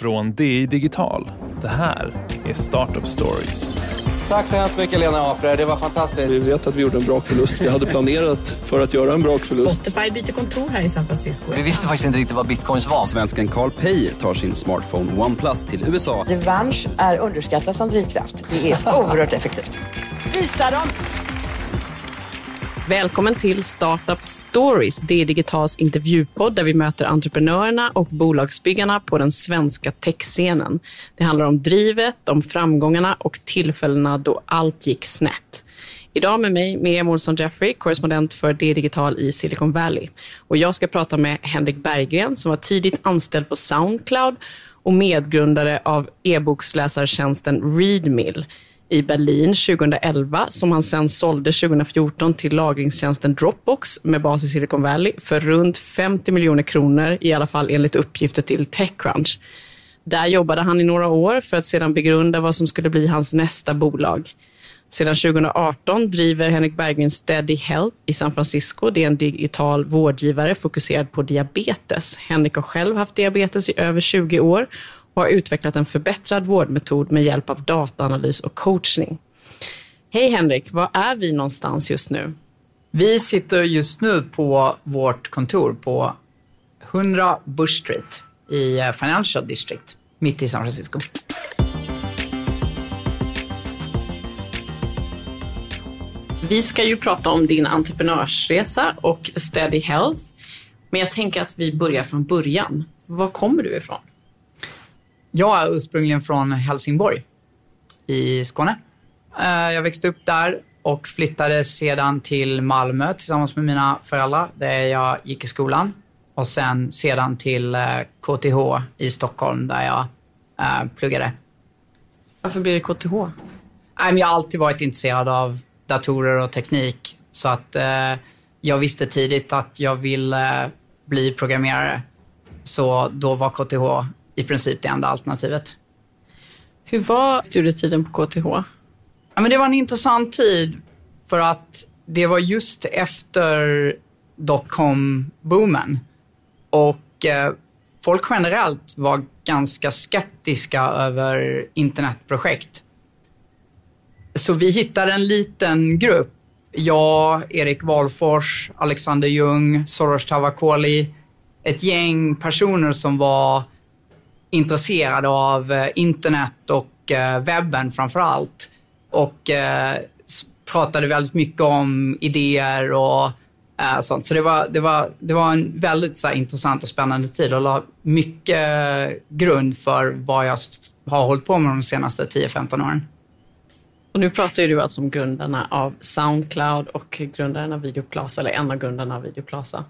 Från DI Digital. Det här är Startup Stories. Tack så hemskt mycket Lena Apre, det var fantastiskt. Vi vet att vi gjorde en brakförlust. Vi hade planerat för att göra en brakförlust. Spotify byter kontor här i San Francisco. Vi visste faktiskt inte riktigt vad bitcoins var. Svensken Carl Pei tar sin smartphone OnePlus till USA. Revansch är underskattat som drivkraft. Det är oerhört effektivt. Visa dem! Välkommen till Startup Stories, det är Digitals intervjupodd där vi möter entreprenörerna och bolagsbyggarna på den svenska techscenen. Det handlar om drivet, om framgångarna och tillfällena då allt gick snett. Idag med mig Miriam Olsson Jeffrey, korrespondent för D Digital i Silicon Valley. Och jag ska prata med Henrik Berggren som var tidigt anställd på Soundcloud och medgrundare av e-boksläsartjänsten Readmill i Berlin 2011 som han sen sålde 2014 till lagringstjänsten Dropbox med bas i Silicon Valley för runt 50 miljoner kronor, i alla fall enligt uppgifter till Techcrunch. Där jobbade han i några år för att sedan begrunda vad som skulle bli hans nästa bolag. Sedan 2018 driver Henrik Berggren Steady Health i San Francisco. Det är en digital vårdgivare fokuserad på diabetes. Henrik har själv haft diabetes i över 20 år har utvecklat en förbättrad vårdmetod med hjälp av dataanalys och coachning. Hej Henrik, var är vi någonstans just nu? Vi sitter just nu på vårt kontor på 100 Bush Street i eh, Financial District, mitt i San Francisco. Vi ska ju prata om din entreprenörsresa och Steady Health. Men jag tänker att vi börjar från början. Var kommer du ifrån? Jag är ursprungligen från Helsingborg i Skåne. Eh, jag växte upp där och flyttade sedan till Malmö tillsammans med mina föräldrar där jag gick i skolan. Och sen sedan till KTH eh, i Stockholm där jag äh, pluggade. Varför blev det KTH? Jag har alltid varit intresserad av datorer och teknik. Så att jag visste tidigt att jag ville bli programmerare. Så då var KTH i princip det enda alternativet. Hur var studietiden på KTH? Ja, men det var en intressant tid för att det var just efter dotcom-boomen. Och eh, folk generellt var ganska skeptiska över internetprojekt. Så vi hittade en liten grupp. Jag, Erik Wahlfors, Alexander Ljung, Soros Tavakoli. Ett gäng personer som var intresserade av eh, internet och eh, webben framför allt. Och eh, pratade väldigt mycket om idéer och sånt. Så det var, det var, det var en väldigt så här, intressant och spännande tid och la mycket grund för vad jag har hållit på med de senaste 10-15 åren. Och nu pratar ju du alltså om grundarna av Soundcloud och grundaren av Videoplasa, eller en av grundarna av Videoplasa.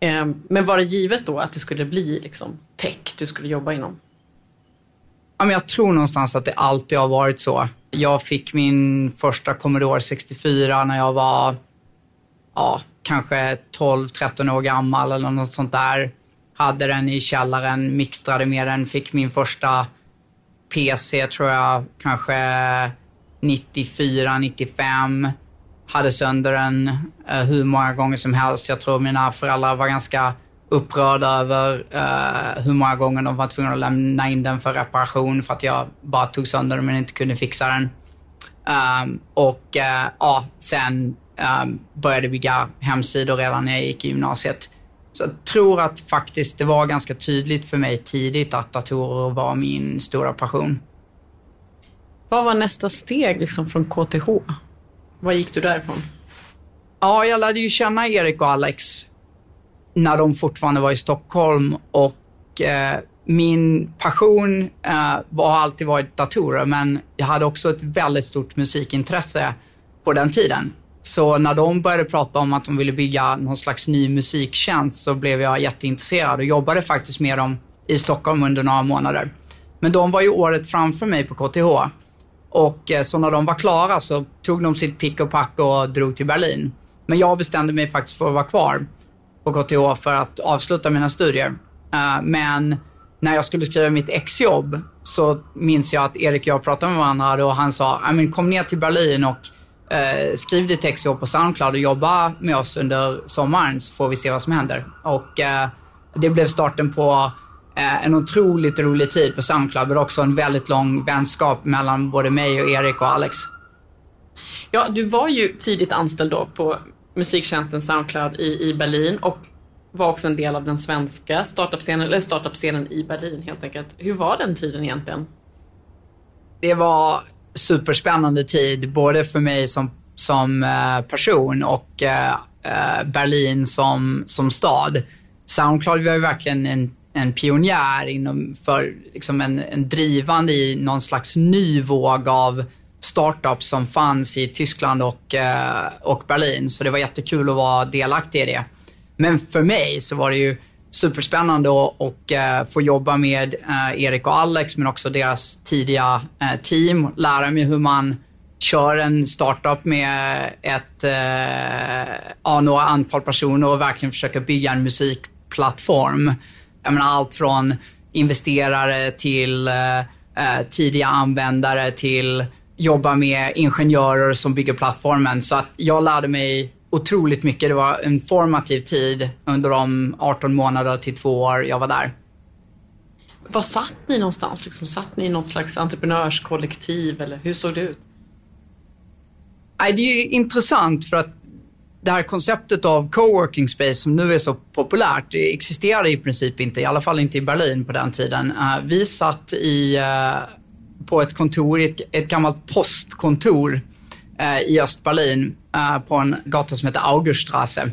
Ehm, men var det givet då att det skulle bli liksom tech du skulle jobba inom? Jag tror någonstans att det alltid har varit så. Jag fick min första Commodore 64 när jag var ja, kanske 12-13 år gammal eller något sånt där. Hade den i källaren, mixtrade med den, fick min första PC tror jag kanske 94, 95 hade sönder den eh, hur många gånger som helst. Jag tror mina föräldrar var ganska upprörda över eh, hur många gånger de var tvungna att lämna in den för reparation för att jag bara tog sönder den men inte kunde fixa den. Um, och eh, ja, sen um, började bygga hemsidor redan när jag gick i gymnasiet. Så jag tror att faktiskt det var ganska tydligt för mig tidigt att datorer var min stora passion. Vad var nästa steg liksom från KTH? Vad gick du därifrån? Ja, jag lärde ju känna Erik och Alex när de fortfarande var i Stockholm och eh, min passion eh, har alltid varit datorer, men jag hade också ett väldigt stort musikintresse på den tiden. Så när de började prata om att de ville bygga någon slags ny musiktjänst så blev jag jätteintresserad och jobbade faktiskt med dem i Stockholm under några månader. Men de var ju året framför mig på KTH. Och eh, så när de var klara så tog de sitt pick och pack och drog till Berlin. Men jag bestämde mig faktiskt för att vara kvar på KTH för att avsluta mina studier. Eh, men när jag skulle skriva mitt exjobb så minns jag att Erik och jag pratade med varandra och han sa, men kom ner till Berlin och eh, skriv ditt exjobb på Soundcloud och jobba med oss under sommaren så får vi se vad som händer. Och det blev starten på en otroligt rolig tid på Soundcloud, men också en väldigt lång vänskap mellan både mig och Erik och Alex. Ja, du var ju tidigt anställd då på musiktjänsten Soundcloud i, i Berlin och var också en del av den svenska startup-scenen, eller startup-scenen i Berlin helt enkelt. Hur var den tiden egentligen? Det var superspännande tid, både för mig som, som eh, person och eh, eh, Berlin som, som stad. Soundcloud var ju verkligen en, en pionjär inom för liksom en, en drivande i någon slags ny våg av startups som fanns i Tyskland och, eh, och Berlin. Så det var jättekul att vara delaktig i det. Men för mig så var det ju superspännande att och, eh, få jobba med eh, Erik och Alex, men också deras tidiga team. Lära mig hur man kör en startup med ett, ja, några antal personer och verkligen försöka bygga en musikplattform. Jag menar allt från investerare till tidiga användare till jobba med ingenjörer som bygger plattformen. Så att jag lärde mig otroligt mycket. Det var en formativ tid under de 18 månader till två år jag var där. Var satt ni någonstans? Liksom, satt ni i något slags entreprenörskollektiv eller hur såg det ut? Det är intressant för att det här konceptet av coworking space som nu är så populärt, det existerade i princip inte, i alla fall inte i Berlin på den tiden. Eh, vi satt i, eh, på ett kontor, ett, ett gammalt postkontor eh, i Östberlin på en gata som heter Augerstrasse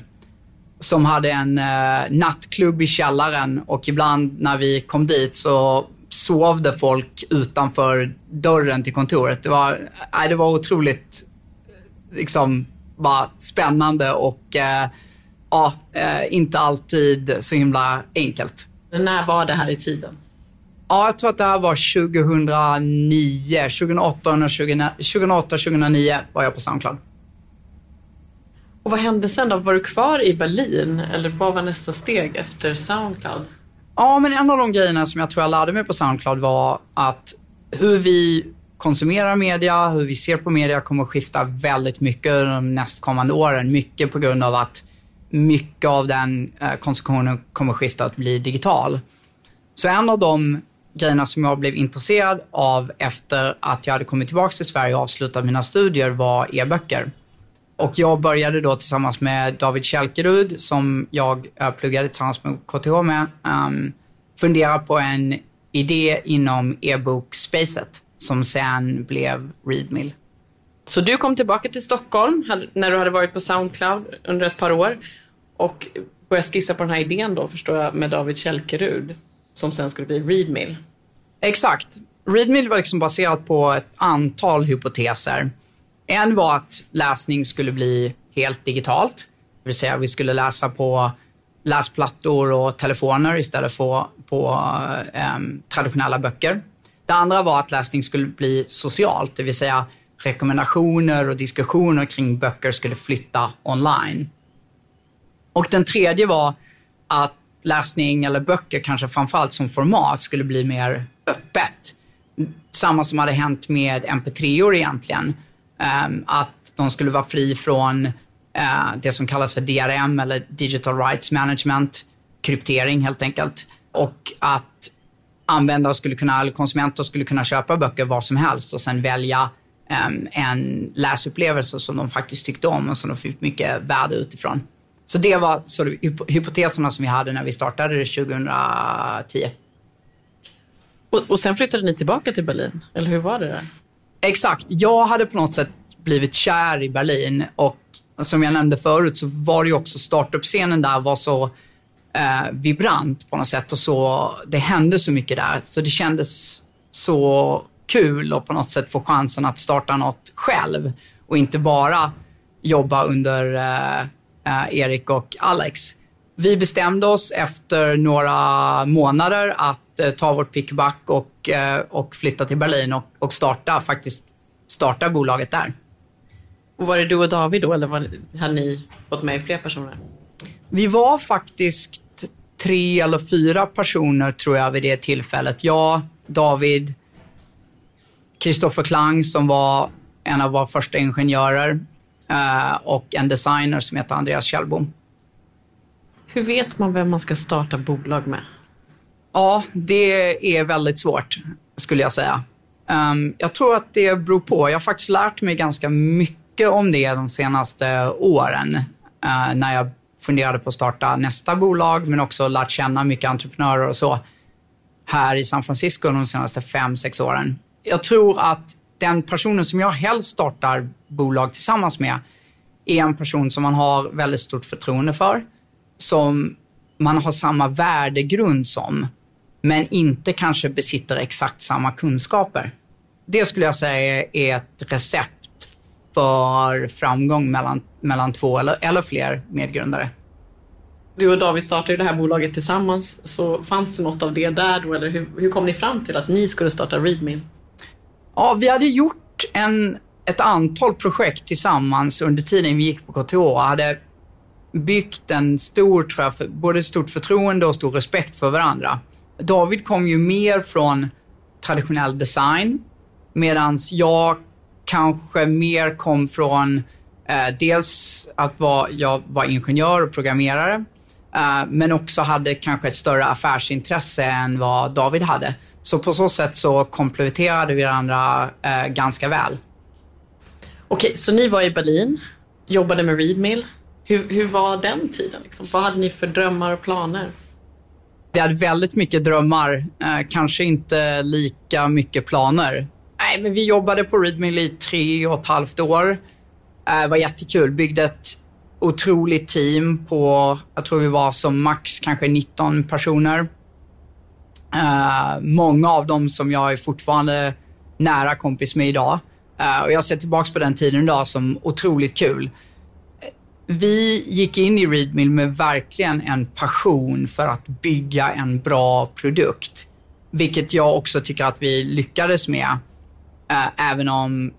Som hade en nattklubb i källaren och ibland när vi kom dit så sov det folk utanför dörren till kontoret. Det var, uh, det var otroligt liksom, bara spännande och ja, inte alltid så himla enkelt. När var det här i tiden? Ja, jag tror att det här var 2009, 2008, 2008 2009 var jag på Soundcloud. Och vad hände sen då? Var du kvar i Berlin eller vad var nästa steg efter Soundcloud? Ja, men en av de grejerna som jag tror jag lärde mig på Soundcloud var att hur vi konsumerar media, hur vi ser på media kommer att skifta väldigt mycket de nästkommande åren. Mycket på grund av att mycket av den eh, konsumtionen kommer att skifta att bli digital. Så en av de grejerna som jag blev intresserad av efter att jag hade kommit tillbaka till Sverige och avslutat mina studier var e-böcker. Och jag började då tillsammans med David Kälkerud, som jag eh, pluggade tillsammans med KTH med, um, fundera på en idé inom e-bokspacet som sen blev Readmill. Så du kom tillbaka till Stockholm när du hade varit på Soundcloud under ett par år och började skissa på den här idén då, förstår jag, med David Kälkerud, som sen skulle bli Readmill. Exakt. Readmill var liksom baserat på ett antal hypoteser. En var att läsning skulle bli helt digitalt. Det vill säga vi skulle läsa på läsplattor och telefoner istället för på um, traditionella böcker. Det andra var att läsning skulle bli socialt, det vill säga rekommendationer och diskussioner kring böcker skulle flytta online. Och den tredje var att läsning eller böcker, kanske framförallt som format, skulle bli mer öppet. Samma som hade hänt med mp3or egentligen. Ehm, att de skulle vara fri från eh, det som kallas för DRM eller Digital Rights Management, kryptering helt enkelt. Och att användare skulle kunna, eller konsumenter skulle kunna köpa böcker var som helst och sen välja um, en läsupplevelse som de faktiskt tyckte om och som de fick mycket värde utifrån. Så det var så hypoteserna som vi hade när vi startade det 2010. Och, och sen flyttade ni tillbaka till Berlin, eller hur var det där? Exakt. Jag hade på något sätt blivit kär i Berlin och som jag nämnde förut så var det ju också startup-scenen där var så eh, vibrant på något sätt och så, det hände så mycket där. Så det kändes så kul att på något sätt få chansen att starta något själv och inte bara jobba under eh, eh, Erik och Alex. Vi bestämde oss efter några månader att eh, ta vårt pickback och, eh, och flytta till Berlin och, och starta, faktiskt starta bolaget där. Och var det du och David då eller var, hade ni fått med fler personer? Vi var faktiskt tre eller fyra personer tror jag vid det tillfället. Jag, David, Kristoffer Klang som var en av våra första ingenjörer eh, och en designer som heter Andreas Kjellbom. Hur vet man vem man ska starta bolag med? Ja, det är väldigt svårt, skulle jag säga. Um, jag tror att det beror på. Jag har faktiskt lärt mig ganska mycket om det de senaste åren. Uh, när jag funderade på att starta nästa bolag, men också lärt känna mycket entreprenörer och så här i San Francisco de senaste fem, sex åren. Jag tror att den personen som jag helst startar bolag tillsammans med är en person som man har väldigt stort förtroende för, som man har samma värdegrund som, men inte kanske besitter exakt samma kunskaper. Det skulle jag säga är ett recept för framgång mellan, mellan två eller, eller fler medgrundare. Du och David startade det här bolaget tillsammans, så fanns det något av det där då, eller hur, hur kom ni fram till att ni skulle starta Readme? Ja, vi hade gjort en, ett antal projekt tillsammans under tiden vi gick på KTH och hade byggt en stor, tror jag, både stort förtroende och stor respekt för varandra. David kom ju mer från traditionell design, medan jag kanske mer kom från eh, dels att var, jag var ingenjör och programmerare, eh, men också hade kanske ett större affärsintresse än vad David hade. Så på så sätt så kompletterade vi varandra eh, ganska väl. Okej, så ni var i Berlin, jobbade med Readmill. Hur, hur var den tiden? Liksom? Vad hade ni för drömmar och planer? Vi hade väldigt mycket drömmar, eh, kanske inte lika mycket planer. Nej, men vi jobbade på Readmill i tre och ett halvt år. Eh, det var jättekul. Byggde ett otroligt team på, jag tror vi var som max kanske 19 personer. Uh, många av dem som jag är fortfarande nära kompis med idag. Uh, och jag ser tillbaka på den tiden idag som otroligt kul. Vi gick in i Readmill med verkligen en passion för att bygga en bra produkt. Vilket jag också tycker att vi lyckades med. Även om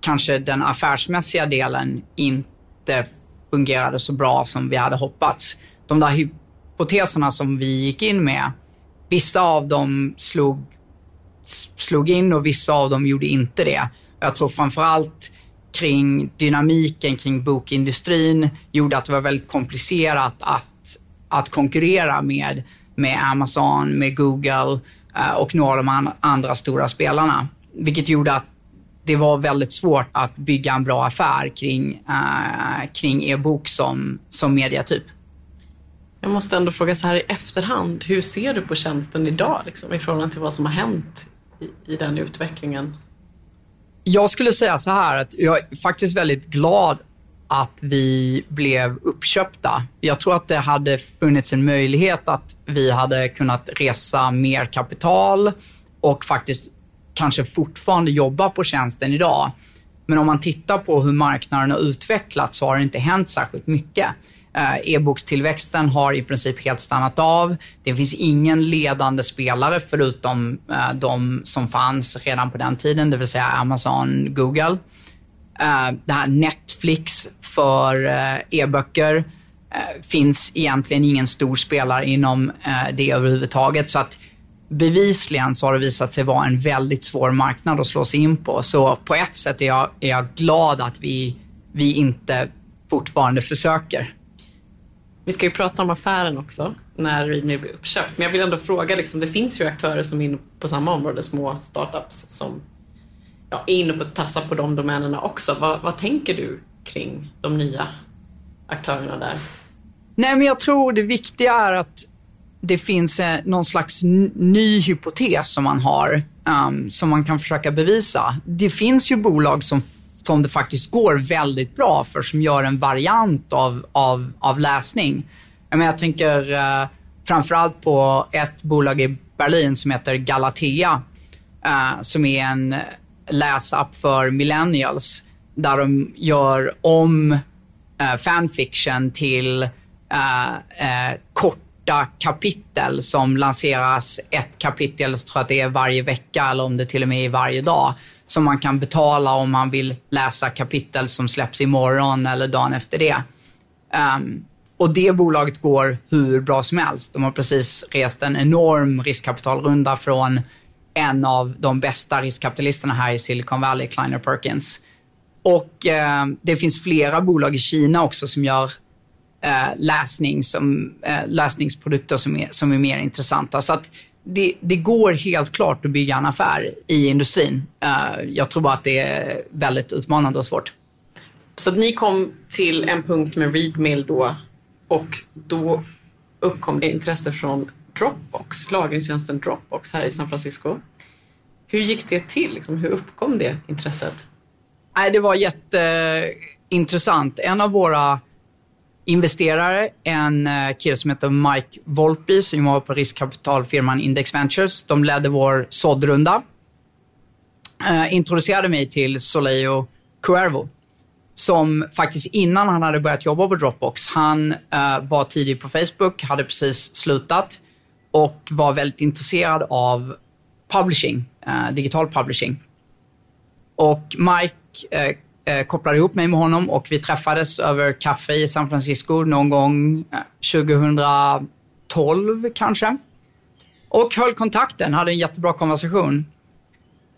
kanske den affärsmässiga delen inte fungerade så bra som vi hade hoppats. De där hypoteserna som vi gick in med Vissa av dem slog, slog in och vissa av dem gjorde inte det. Jag tror framförallt kring dynamiken kring bokindustrin gjorde att det var väldigt komplicerat att, att konkurrera med, med Amazon, med Google och några av de andra stora spelarna. Vilket gjorde att det var väldigt svårt att bygga en bra affär kring, uh, kring e-bok som, som mediatyp. Jag måste ändå fråga så här i efterhand, hur ser du på tjänsten idag liksom, i förhållande till vad som har hänt i, i den utvecklingen? Jag skulle säga så här att jag är faktiskt väldigt glad att vi blev uppköpta. Jag tror att det hade funnits en möjlighet att vi hade kunnat resa mer kapital och faktiskt kanske fortfarande jobbar på tjänsten idag. Men om man tittar på hur marknaden har utvecklats så har det inte hänt särskilt mycket. Eh, e-bokstillväxten har i princip helt stannat av. Det finns ingen ledande spelare förutom eh, de som fanns redan på den tiden, det vill säga Amazon, Google. Eh, det här Netflix för e-böcker finns egentligen ingen stor spelare inom det överhuvudtaget. Så att bevisligen så har det visat sig vara en väldigt svår marknad att slå sig in på. Så på ett sätt är jag, är jag glad att vi, vi inte fortfarande försöker. Vi ska ju prata om affären också när Readme blir uppköpt. Men jag vill ändå fråga, liksom, det finns ju aktörer som är inne på samma område, små startups som ja, är inne på att tassa på de domänerna också. Vad, vad tänker du kring de nya aktörerna där? Nej, men jag tror det viktiga är att det finns eh, någon slags ny hypotes som man har, um, som man kan försöka bevisa. Det finns ju bolag som som det faktiskt går väldigt bra för, som gör en variant av, av, av läsning. Jag, menar, jag tänker uh, framförallt på ett bolag i Berlin som heter Galatea, uh, som är en läsapp för millennials, där de gör om uh, fanfiction till uh, korta kapitel som lanseras ett kapitel, jag tror att det är varje vecka eller om det till och med är varje dag som man kan betala om man vill läsa kapitel som släpps imorgon eller dagen efter det. Um, och det bolaget går hur bra som helst. De har precis rest en enorm riskkapitalrunda från en av de bästa riskkapitalisterna här i Silicon Valley, Kleiner Perkins. Och eh, det finns flera bolag i Kina också som gör eh, läsning som, eh, läsningsprodukter som är, som är mer intressanta. Så att det, det går helt klart att bygga en affär i industrin. Uh, jag tror bara att det är väldigt utmanande och svårt. Så ni kom till en punkt med Readmill då och då uppkom det intresse från Dropbox, lagringstjänsten Dropbox här i San Francisco. Hur gick det till? Liksom, hur uppkom det intresset? Nej, det var jätteintressant. En av våra investerare, en eh, kille som heter Mike Volpi som var på riskkapitalfirman Index Ventures. De ledde vår såddrunda. Eh, introducerade mig till Soleil Cuervo som faktiskt innan han hade börjat jobba på Dropbox, han eh, var tidig på Facebook, hade precis slutat och var väldigt intresserad av publishing, eh, digital publishing. Och Mike eh, Eh, kopplade ihop mig med honom och vi träffades över kaffe i San Francisco någon gång eh, 2012 kanske. Och höll kontakten, hade en jättebra konversation.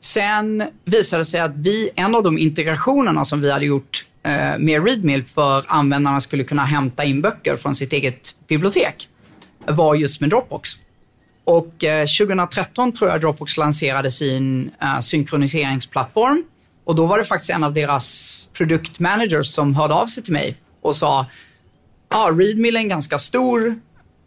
Sen visade det sig att vi, en av de integrationerna som vi hade gjort eh, med Readmill för användarna skulle kunna hämta in böcker från sitt eget bibliotek var just med Dropbox. Och eh, 2013 tror jag Dropbox lanserade sin eh, synkroniseringsplattform. Och då var det faktiskt en av deras produktmanagers som hörde av sig till mig och sa, ja, ah, Readmill är en ganska stor,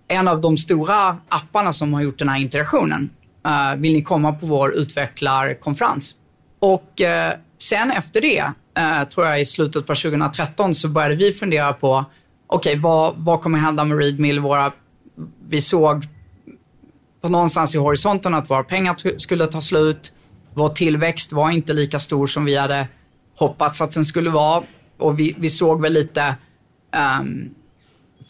en av de stora apparna som har gjort den här interaktionen. Uh, vill ni komma på vår utvecklarkonferens? Och uh, sen efter det uh, tror jag i slutet på 2013, så började vi fundera på, okej, okay, vad, vad kommer hända med Readmill? Våra, vi såg på någonstans i horisonten att våra pengar skulle ta slut. Vår tillväxt var inte lika stor som vi hade hoppats att den skulle vara. Och vi, vi såg väl lite um,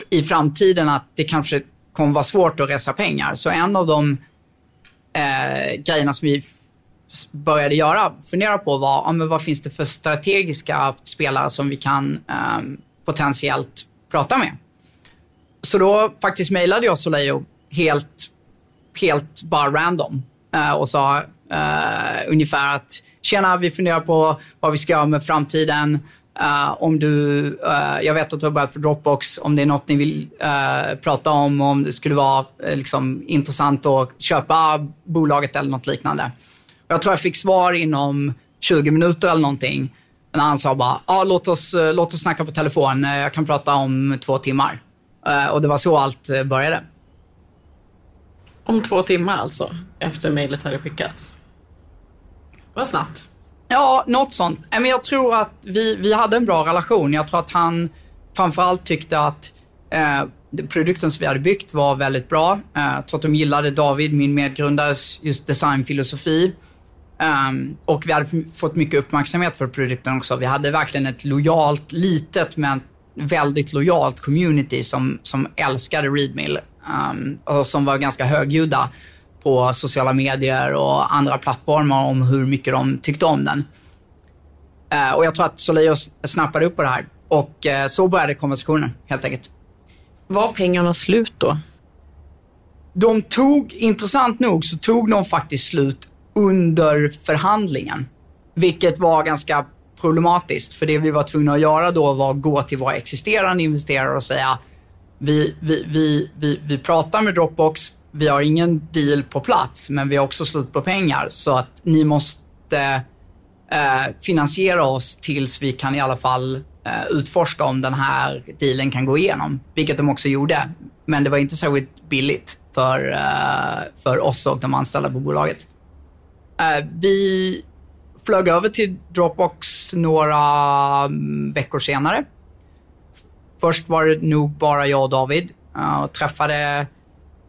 i framtiden att det kanske kommer vara svårt att resa pengar. Så en av de eh, grejerna som vi började göra, fundera på var, ja, men vad finns det för strategiska spelare som vi kan um, potentiellt prata med. Så då faktiskt mejlade jag Soleil helt, helt bara random uh, och sa uh, ungefär att tjena, vi funderar på vad vi ska göra med framtiden. Uh, om du, uh, jag vet att du har börjat på Dropbox, om det är något ni vill uh, prata om, om det skulle vara liksom, intressant att köpa bolaget eller något liknande. Jag tror jag fick svar inom 20 minuter eller någonting. När han sa bara, ah, låt, oss, låt oss snacka på telefon. Jag kan prata om två timmar. Uh, och det var så allt började. Om två timmar alltså, efter mejlet hade skickats? Vad snabbt. Ja, något sånt. Men jag tror att vi, vi hade en bra relation. Jag tror att han framförallt tyckte att eh, produkten som vi hade byggt var väldigt bra. Eh, jag tror att de gillade David, min medgrundares just designfilosofi. Um, och vi hade fått mycket uppmärksamhet för produkten också. Vi hade verkligen ett lojalt, litet men väldigt lojalt community som, som älskade Readmill um, och som var ganska högljudda på sociala medier och andra plattformar om hur mycket de tyckte om den. Uh, och jag tror att Soleil snappade upp på det här och uh, så började konversationen helt enkelt. Var pengarna slut då? De tog, intressant nog, så tog de faktiskt slut under förhandlingen. Vilket var ganska problematiskt. För det vi var tvungna att göra då var att gå till våra existerande investerare och säga vi, vi, vi, vi, vi pratar med Dropbox, vi har ingen deal på plats, men vi har också slut på pengar. Så att ni måste eh, finansiera oss tills vi kan i alla fall eh, utforska om den här dealen kan gå igenom. Vilket de också gjorde. Men det var inte särskilt billigt för, eh, för oss och de anställda på bolaget. Eh, vi flög över till Dropbox några mm, veckor senare. Först var det nog bara jag och David eh, och träffade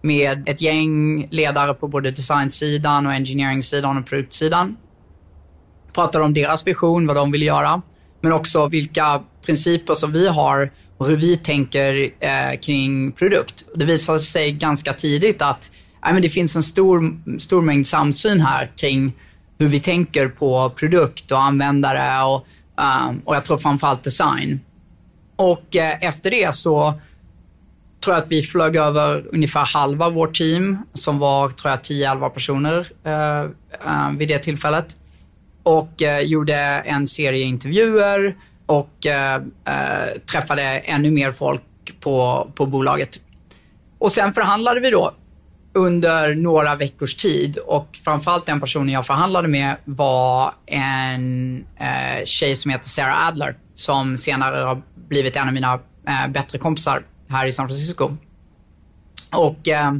med ett gäng ledare på både designsidan och engineering-sidan och produktsidan. Pratade om deras vision, vad de vill göra, men också vilka principer som vi har och hur vi tänker eh, kring produkt. Det visade sig ganska tidigt att nej, men det finns en stor, stor mängd samsyn här kring hur vi tänker på produkt och användare och, eh, och jag tror framförallt design. Och eh, efter det så tror jag att vi flög över ungefär halva vårt team som var, tror jag, 10-11 personer eh, eh, vid det tillfället. Och eh, gjorde en serie intervjuer och eh, eh, träffade ännu mer folk på, på bolaget. Och sen förhandlade vi då under några veckors tid och framförallt den personen jag förhandlade med var en eh, tjej som heter Sarah Adler som senare har blivit en av mina eh, bättre kompisar här i San Francisco. Och eh,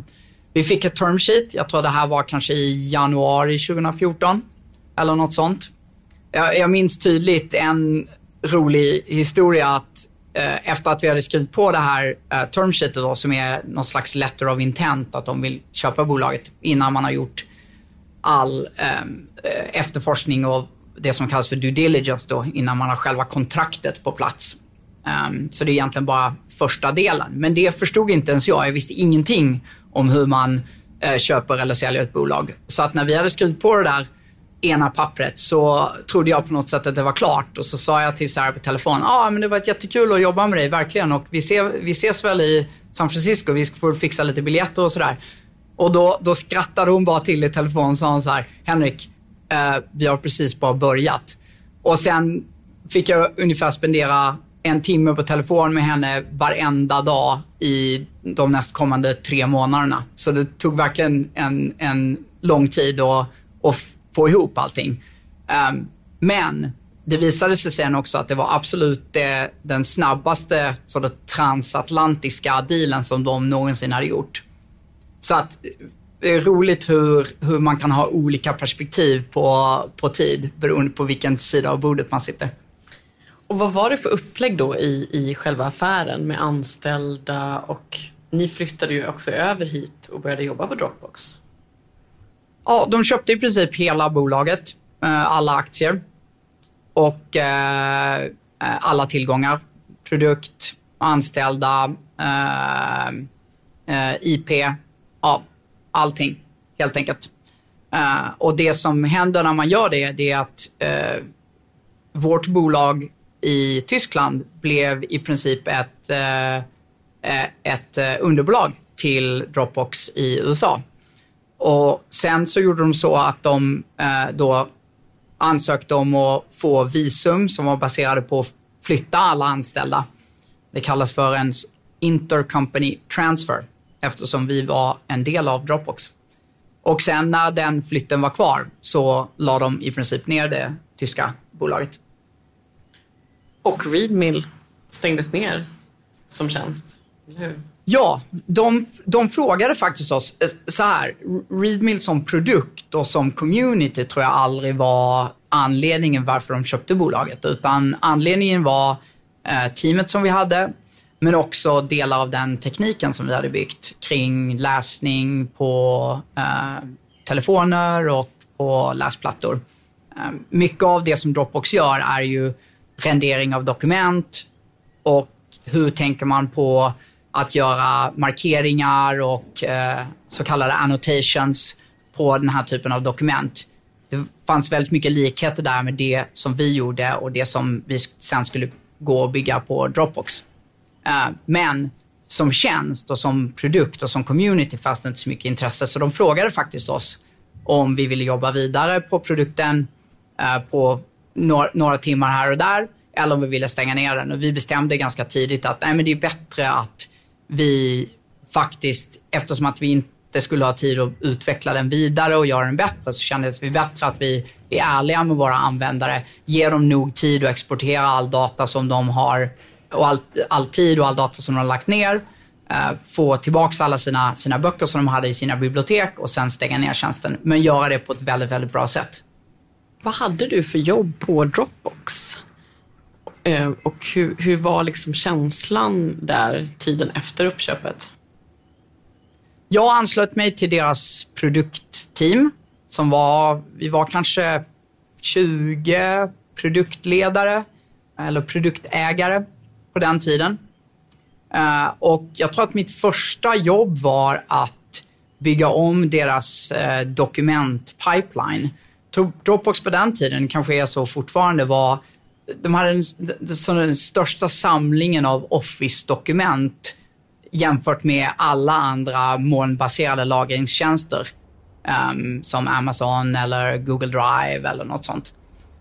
vi fick ett term sheet, jag tror det här var kanske i januari 2014 eller något sånt. Jag, jag minns tydligt en rolig historia att eh, efter att vi hade skrivit på det här eh, term sheetet då, som är någon slags letter of intent, att de vill köpa bolaget innan man har gjort all ehm, eh, efterforskning och det som kallas för due diligence då, innan man har själva kontraktet på plats. Um, så det är egentligen bara första delen. Men det förstod inte ens jag. Jag visste ingenting om hur man eh, köper eller säljer ett bolag. Så att när vi hade skrivit på det där ena pappret så trodde jag på något sätt att det var klart. Och så sa jag till Sarah på telefon, ja ah, men det var jättekul att jobba med dig, verkligen. Och vi, ser, vi ses väl i San Francisco, vi får fixa lite biljetter och sådär. Och då, då skrattade hon bara till i telefon och sa så här, Henrik, eh, vi har precis bara börjat. Och sen fick jag ungefär spendera en timme på telefon med henne varenda dag i de nästkommande tre månaderna. Så det tog verkligen en, en lång tid att, att få ihop allting. Um, men det visade sig sen också att det var absolut det, den snabbaste så det, transatlantiska dealen som de någonsin hade gjort. Så att det är roligt hur, hur man kan ha olika perspektiv på, på tid beroende på vilken sida av bordet man sitter. Och vad var det för upplägg då i, i själva affären med anställda och ni flyttade ju också över hit och började jobba på Dropbox. Ja, de köpte i princip hela bolaget, eh, alla aktier och eh, alla tillgångar. Produkt, anställda, eh, IP, ja, allting helt enkelt. Och det som händer när man gör det, det är att vårt bolag i Tyskland blev i princip ett, eh, eh, ett eh, underbolag till Dropbox i USA. Och sen så gjorde de så att de eh, då ansökte om att få visum som var baserade på att flytta alla anställda. Det kallas för en intercompany transfer eftersom vi var en del av Dropbox. Och sen när den flytten var kvar så la de i princip ner det tyska bolaget. Och Readmill stängdes ner som tjänst, hur? Ja, de, de frågade faktiskt oss eh, så här. Readmill som produkt och som community tror jag aldrig var anledningen varför de köpte bolaget. Utan anledningen var eh, teamet som vi hade, men också delar av den tekniken som vi hade byggt kring läsning på eh, telefoner och på läsplattor. Eh, mycket av det som Dropbox gör är ju rendering av dokument och hur tänker man på att göra markeringar och eh, så kallade annotations på den här typen av dokument. Det fanns väldigt mycket likheter där med det som vi gjorde och det som vi sen skulle gå och bygga på Dropbox. Eh, men som tjänst och som produkt och som community fanns det inte så mycket intresse. Så de frågade faktiskt oss om vi ville jobba vidare på produkten eh, på några, några timmar här och där eller om vi ville stänga ner den. Och vi bestämde ganska tidigt att nej, men det är bättre att vi faktiskt, eftersom att vi inte skulle ha tid att utveckla den vidare och göra den bättre, så kändes det bättre att vi är ärliga med våra användare, ger dem nog tid att exportera all data som de har och all, all tid och all data som de har lagt ner, eh, få tillbaka alla sina, sina böcker som de hade i sina bibliotek och sen stänga ner tjänsten. Men göra det på ett väldigt, väldigt bra sätt. Vad hade du för jobb på Dropbox? Eh, och hur, hur var liksom känslan där tiden efter uppköpet? Jag anslöt mig till deras produktteam som var, vi var kanske 20 produktledare eller produktägare på den tiden. Uh, och jag tror att mitt första jobb var att bygga om deras uh, dokumentpipeline. Dropbox på den tiden, kanske är så fortfarande, var de hade den, den största samlingen av Office-dokument jämfört med alla andra molnbaserade lagringstjänster. Um, som Amazon eller Google Drive eller något sånt.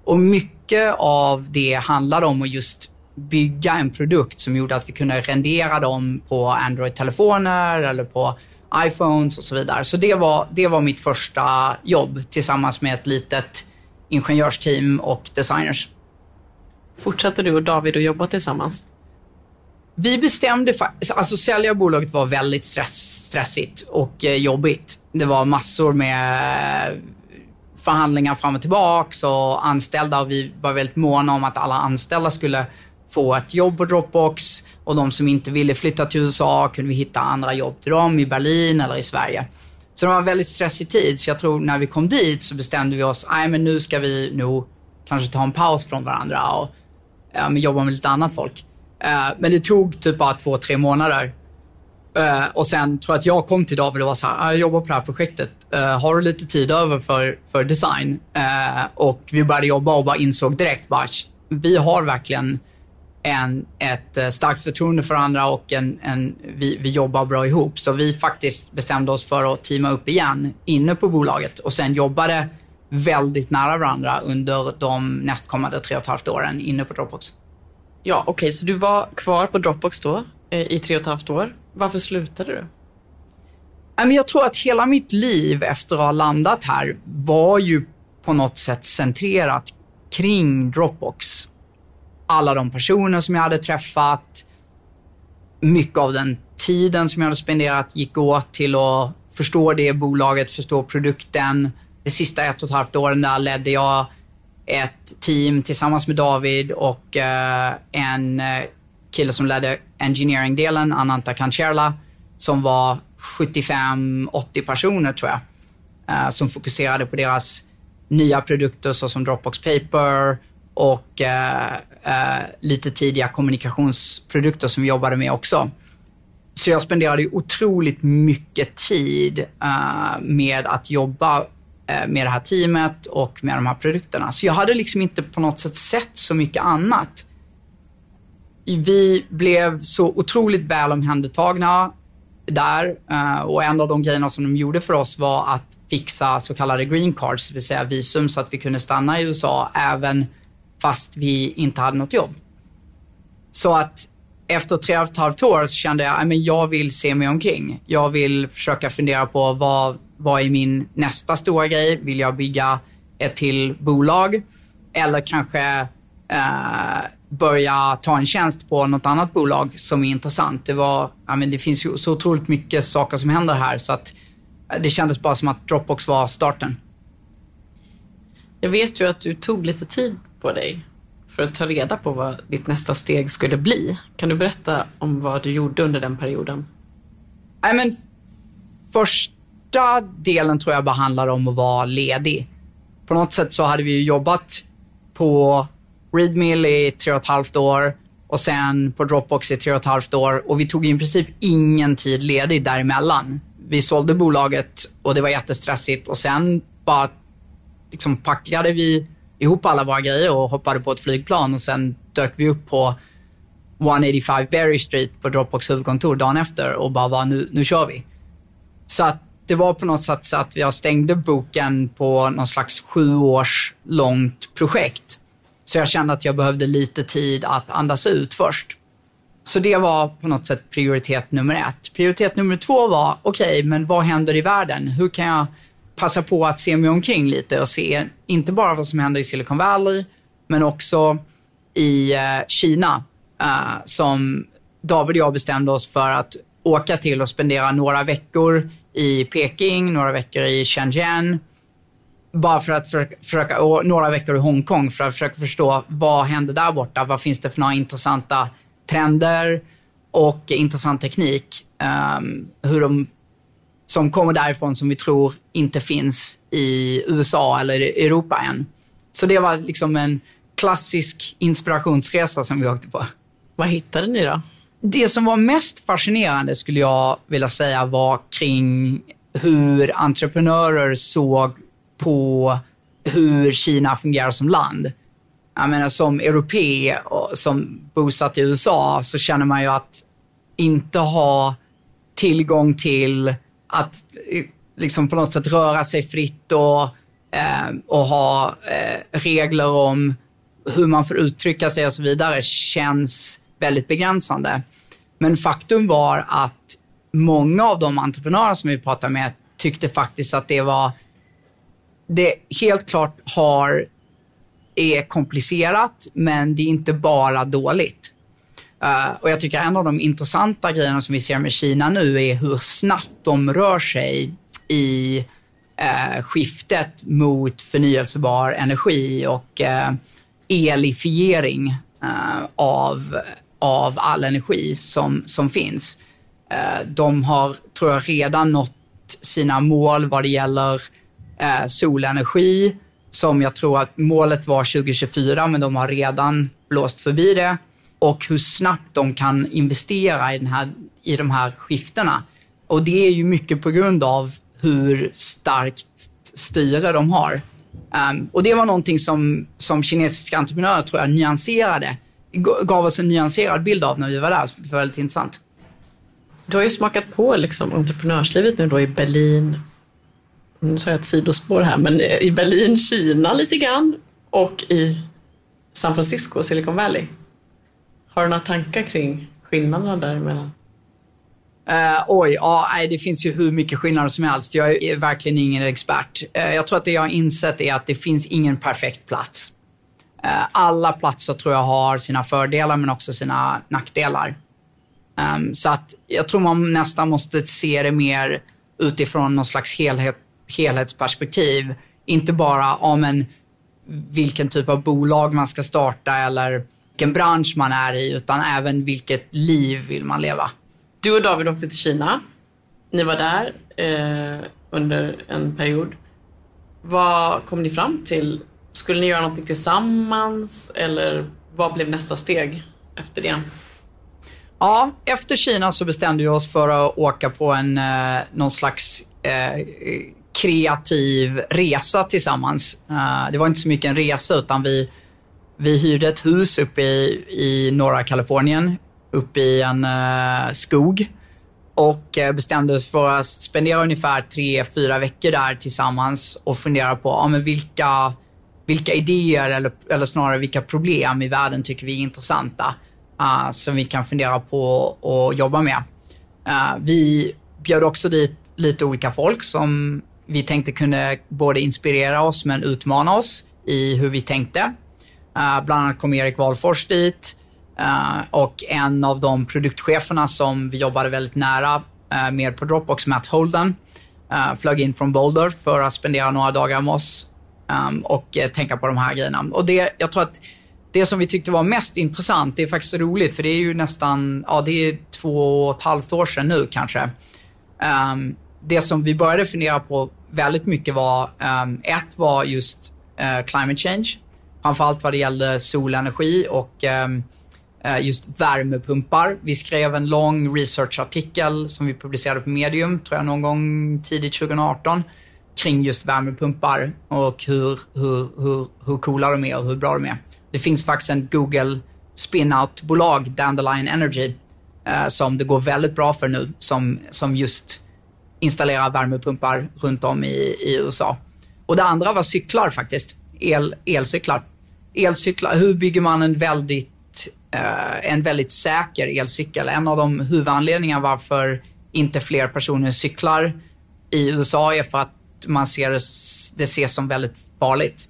Och mycket av det handlade om att just bygga en produkt som gjorde att vi kunde rendera dem på Android-telefoner eller på iPhones och så vidare. Så det var, det var mitt första jobb tillsammans med ett litet ingenjörsteam och designers. Fortsatte du och David att jobba tillsammans? Vi bestämde, alltså sälja bolaget var väldigt stress, stressigt och eh, jobbigt. Det var massor med förhandlingar fram och tillbaks och anställda och vi var väldigt måna om att alla anställda skulle få ett jobb på Dropbox och de som inte ville flytta till USA kunde vi hitta andra jobb till dem i Berlin eller i Sverige. Så det var en väldigt stressig tid, så jag tror när vi kom dit så bestämde vi oss, nej men nu ska vi nog kanske ta en paus från varandra och äh, jobba med lite annat folk. Äh, men det tog typ bara två, tre månader. Äh, och sen tror jag att jag kom till David och var så här, jag jobbar på det här projektet. Eh, har du lite tid över för, för design? och vi började jobba och bara insåg direkt, bara, vi har verkligen en, ett starkt förtroende för andra och en, en, vi, vi jobbar bra ihop. Så vi faktiskt bestämde oss för att teama upp igen inne på bolaget och sen jobbade väldigt nära varandra under de nästkommande tre och ett halvt åren inne på Dropbox. Ja, okej, okay, så du var kvar på Dropbox då eh, i tre och ett halvt år. Varför slutade du? Jag tror att hela mitt liv efter att ha landat här var ju på något sätt centrerat kring Dropbox. Alla de personer som jag hade träffat, mycket av den tiden som jag hade spenderat gick åt till att förstå det bolaget, förstå produkten. De sista ett och ett halvt åren där ledde jag ett team tillsammans med David och eh, en eh, kille som ledde engineering-delen, Ananta Kancherla, som var 75-80 personer tror jag, eh, som fokuserade på deras nya produkter såsom Dropbox Paper och Eh, lite tidiga kommunikationsprodukter som vi jobbade med också. Så jag spenderade otroligt mycket tid eh, med att jobba Eh, med det här teamet och med de här produkterna. Så jag hade liksom inte på något sätt sett så mycket annat. Vi blev så otroligt väl omhändertagna där eh, och en av de grejerna som de gjorde för oss var att fixa så kallade green cards, det vill säga visum så att vi kunde stanna i USA även fast vi inte hade något jobb. Så att efter tre och ett halvt år så kände jag att jag vill se mig omkring. Jag vill försöka fundera på vad, vad är min nästa stora grej? Vill jag bygga ett till bolag? Eller kanske eh, börja ta en tjänst på något annat bolag som är intressant. Det, var, ja, men det finns ju så otroligt mycket saker som händer här så att eh, det kändes bara som att Dropbox var starten. Jag vet ju att du tog lite tid på dig för att ta reda på vad ditt nästa steg skulle bli. Kan du berätta om vad du gjorde under den perioden? Nej, men första delen tror jag bara handlar om att vara ledig. På något sätt så hade vi jobbat på Readmill i tre och ett halvt år och sen på Dropbox i tre och ett halvt år och vi tog i princip ingen tid ledig däremellan. Vi sålde bolaget och det var jättestressigt och sen bara liksom packade vi ihop alla våra grejer och hoppade på ett flygplan och sen dök vi upp på 185 Berry Street på Dropbox huvudkontor dagen efter och bara var nu, nu kör vi. Så att det var på något sätt så att jag stängde boken på någon slags sju års långt projekt. Så jag kände att jag behövde lite tid att andas ut först. Så det var på något sätt prioritet nummer ett. Prioritet nummer två var, okej, okay, men vad händer i världen? Hur kan jag passa på att se mig omkring lite och se inte bara vad som händer i Silicon Valley, men också i eh, Kina. eh, som David och jag bestämde oss för att åka till och spendera några veckor i Peking, några veckor i Shenzhen. Bara för att försöka, försöka och några veckor i Hongkong för att försöka förstå vad händer där borta? Vad finns det för några intressanta trender och intressant teknik? Um, hur de som kommer därifrån som vi tror inte finns i USA eller Europa än. Så det var liksom en klassisk inspirationsresa som vi åkte på. Vad hittade ni då? Det som var mest fascinerande skulle jag vilja säga var kring hur entreprenörer såg på hur Kina fungerar som land. Jag menar som europé som bosatt i USA så känner man ju att inte ha tillgång till att eh, liksom på något sätt röra sig fritt och, eh, och ha eh, regler om hur man får uttrycka sig och så vidare känns väldigt begränsande. Men faktum var att många av de entreprenörer som vi pratade med tyckte faktiskt att det var, det helt klart har, är komplicerat, men det är inte bara dåligt. Uh, och jag tycker en av de intressanta grejerna som vi ser med Kina nu är hur snabbt de rör sig i uh, skiftet mot förnyelsebar energi och uh, elifiering av, av all energi som, som finns. de har, tror jag, redan nått sina mål vad det gäller solenergi, som jag tror att målet var 2024, men de har redan blåst förbi det och hur snabbt de kan investera i, den här, i de här skiftena. Och det är ju mycket på grund av hur starkt styre de har. Um, och det var någonting som, som kinesiska entreprenörer tror jag nyanserade, gav oss en nyanserad bild av när vi var där. Det var väldigt intressant. Du har ju smakat på liksom entreprenörslivet nu då i Berlin, nu sa jag ett sidospår här, men eh, i Berlin, Kina lite grann och i San Francisco, Silicon Valley. Har du några tankar kring skillnaderna däremellan? Uh, oj, ja, nej, det finns ju hur mycket skillnader som helst. Jag är verkligen ingen expert. Uh, jag tror att det jag har insett är att det finns ingen perfekt plats. Uh, alla platser tror jag har sina fördelar men också sina nackdelar. Um, så att jag tror man nästan måste se det mer utifrån någon slags helhet, helhetsperspektiv. Inte bara, om en, vilken typ av bolag man ska starta eller vilken bransch man är i, utan även vilket liv vill man leva. Du och David åkte till Kina. Ni var där eh, under en period. Vad kom ni fram till? Skulle ni göra någonting tillsammans eller vad blev nästa steg efter det? Ja, efter Kina så bestämde vi oss för att åka på en, eh, någon slags eh, kreativ resa tillsammans. Uh, det var inte så mycket en resa utan vi vi hyrde ett hus uppe i, i norra Kalifornien, uppe i en uh, skog. Och eh, bestämde oss för att spendera ungefär tre, fyra veckor där tillsammans och fundera på ja, men vilka, vilka idéer eller, eller snarare vilka problem i världen tycker vi är intressanta. Uh, som vi kan fundera på och jobba med. vi bjöd också dit lite olika folk som vi tänkte kunde både inspirera oss men utmana oss i hur vi tänkte. Uh, bland annat kom Erik Wahlfors dit uh, och en av de produktcheferna som vi jobbade väldigt nära eh, uh, med på Dropbox, Matt Holden, flög in från Boulder för att spendera några dagar med oss um, och tänka på de här grejerna. Och det, jag tror att det som vi tyckte var mest intressant, det är faktiskt roligt för det är ju nästan, ja det är två och ett halvt år sedan nu kanske. Um, det som vi började fundera på väldigt mycket var, um, ett var just uh, climate change. Framförallt vad det gällde solenergi och ehm, eh, just värmepumpar. Vi skrev en lång researchartikel som vi publicerade på Medium, tror jag någon gång tidigt 2018, kring just värmepumpar och hur, hur, hur, hur coola de är och hur bra de är. Det finns faktiskt en Google spin-out-bolag, Dandelion Energy, eh, som det går väldigt bra för nu, som, som just installerar värmepumpar runt om i, i USA. Och det andra var cyklar faktiskt, El, elcyklar elcyklar, hur bygger man en väldigt, eh, en väldigt säker elcykel? En av de huvudanledningarna varför inte fler personer cyklar i USA är för att man ser det, det ses som väldigt farligt.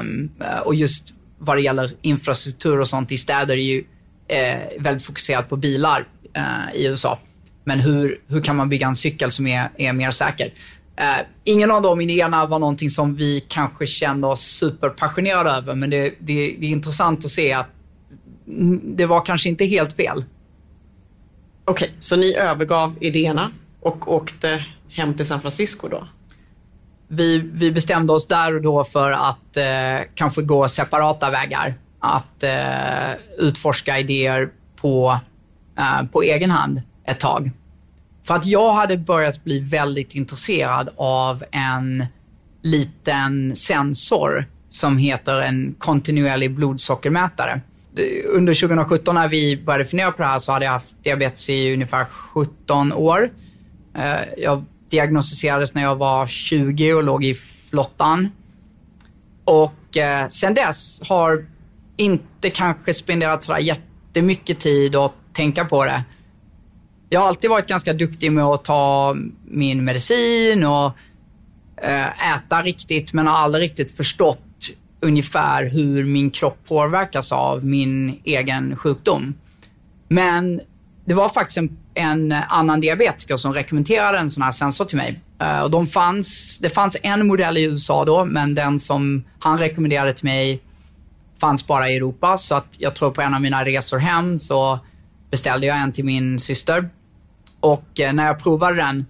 Um, och just vad det gäller infrastruktur och sånt i städer är ju eh, väldigt fokuserat på bilar eh, i USA. Men hur, hur kan man bygga en cykel som är, är mer säker? Uh, ingen av de idéerna var någonting som vi kanske kände oss superpassionerade över, men det, det, det är intressant att se att det var kanske inte helt fel. Okej, okay, så ni övergav idéerna och åkte hem till San Francisco då? Vi, vi bestämde oss där och då för att eh, kanske gå separata vägar. Att eh, utforska idéer på, eh, på egen hand ett tag. För att jag hade börjat bli väldigt intresserad av en liten sensor som heter en kontinuerlig blodsockermätare. Under 2017 när vi började fundera på det här så hade jag haft diabetes i ungefär 17 år. Eh, jag diagnostiserades när jag var 20 och låg i flottan. Och eh, sen dess har inte kanske spenderat sådär jättemycket tid att tänka på det jag har alltid varit ganska duktig med att ta min medicin och eh, äta riktigt, men har aldrig riktigt förstått ungefär hur min kropp påverkas av min egen sjukdom. Men det var faktiskt en, en annan diabetiker som rekommenderade en sån här sensor till mig. Eh, och de fanns, det fanns en modell i USA då, men den som han rekommenderade till mig fanns bara i Europa. Så att jag tror på en av mina resor hem så beställde jag en till min syster. Och eh, när jag provade den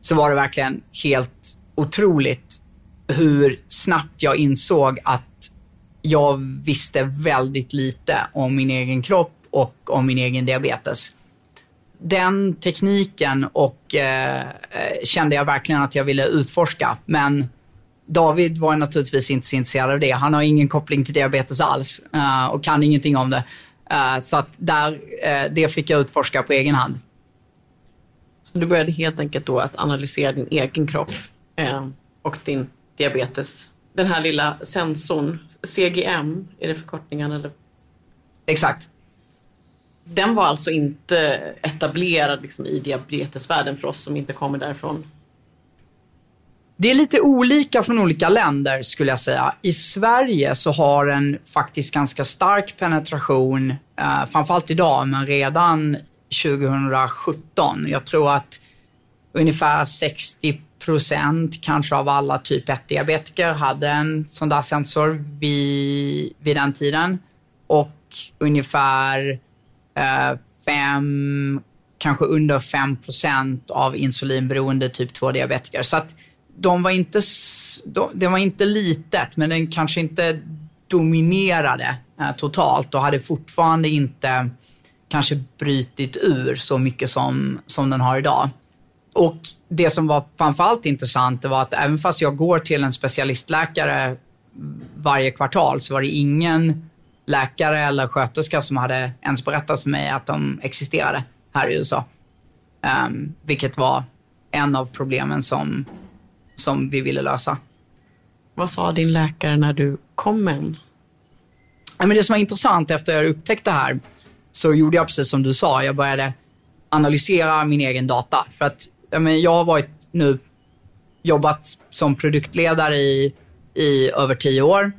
så var det verkligen helt otroligt hur snabbt jag insåg att jag visste väldigt lite om min egen kropp och om min egen diabetes. Den tekniken och eh, eh kände jag verkligen att jag ville utforska. Men David var naturligtvis inte så intresserad av det. Han har ingen koppling till diabetes alls eh, och kan ingenting om det. Uh, så att där, uh, det fick jag utforska på egen hand. Så du började helt enkelt då att analysera din egen kropp och din diabetes. Den här lilla sensorn, CGM, är det förkortningen eller? Exakt. Den var alltså inte etablerad liksom, i diabetesvärlden för oss som inte kommer därifrån? Det är lite olika från olika länder skulle jag säga. I Sverige så har den faktiskt ganska stark penetration, eh, framförallt idag, men redan 2017. Jag tror att ungefär 60 procent kanske av alla typ 1-diabetiker hade en sån där sensor vid, vid den tiden. Och ungefär eh, fem, kanske under 5 procent av insulinberoende typ 2-diabetiker. Så att de var inte, de, det var inte litet, men den kanske inte dominerade eh, totalt och hade fortfarande inte kanske brytit ur så mycket som, som den har idag. Och det som var framförallt intressant det var att även fast jag går till en specialistläkare varje kvartal så var det ingen läkare eller sköterska som hade ens berättat för mig att de existerade här i USA. Um, ehm, vilket var en av problemen som, som vi ville lösa. Vad sa din läkare när du kom en? Ja, men det som var intressant efter att jag upptäckte det här så gjorde jag precis som du sa. Jag började analysera min egen data. För att jag har varit nu, jobbat som produktledare i, i över tio år.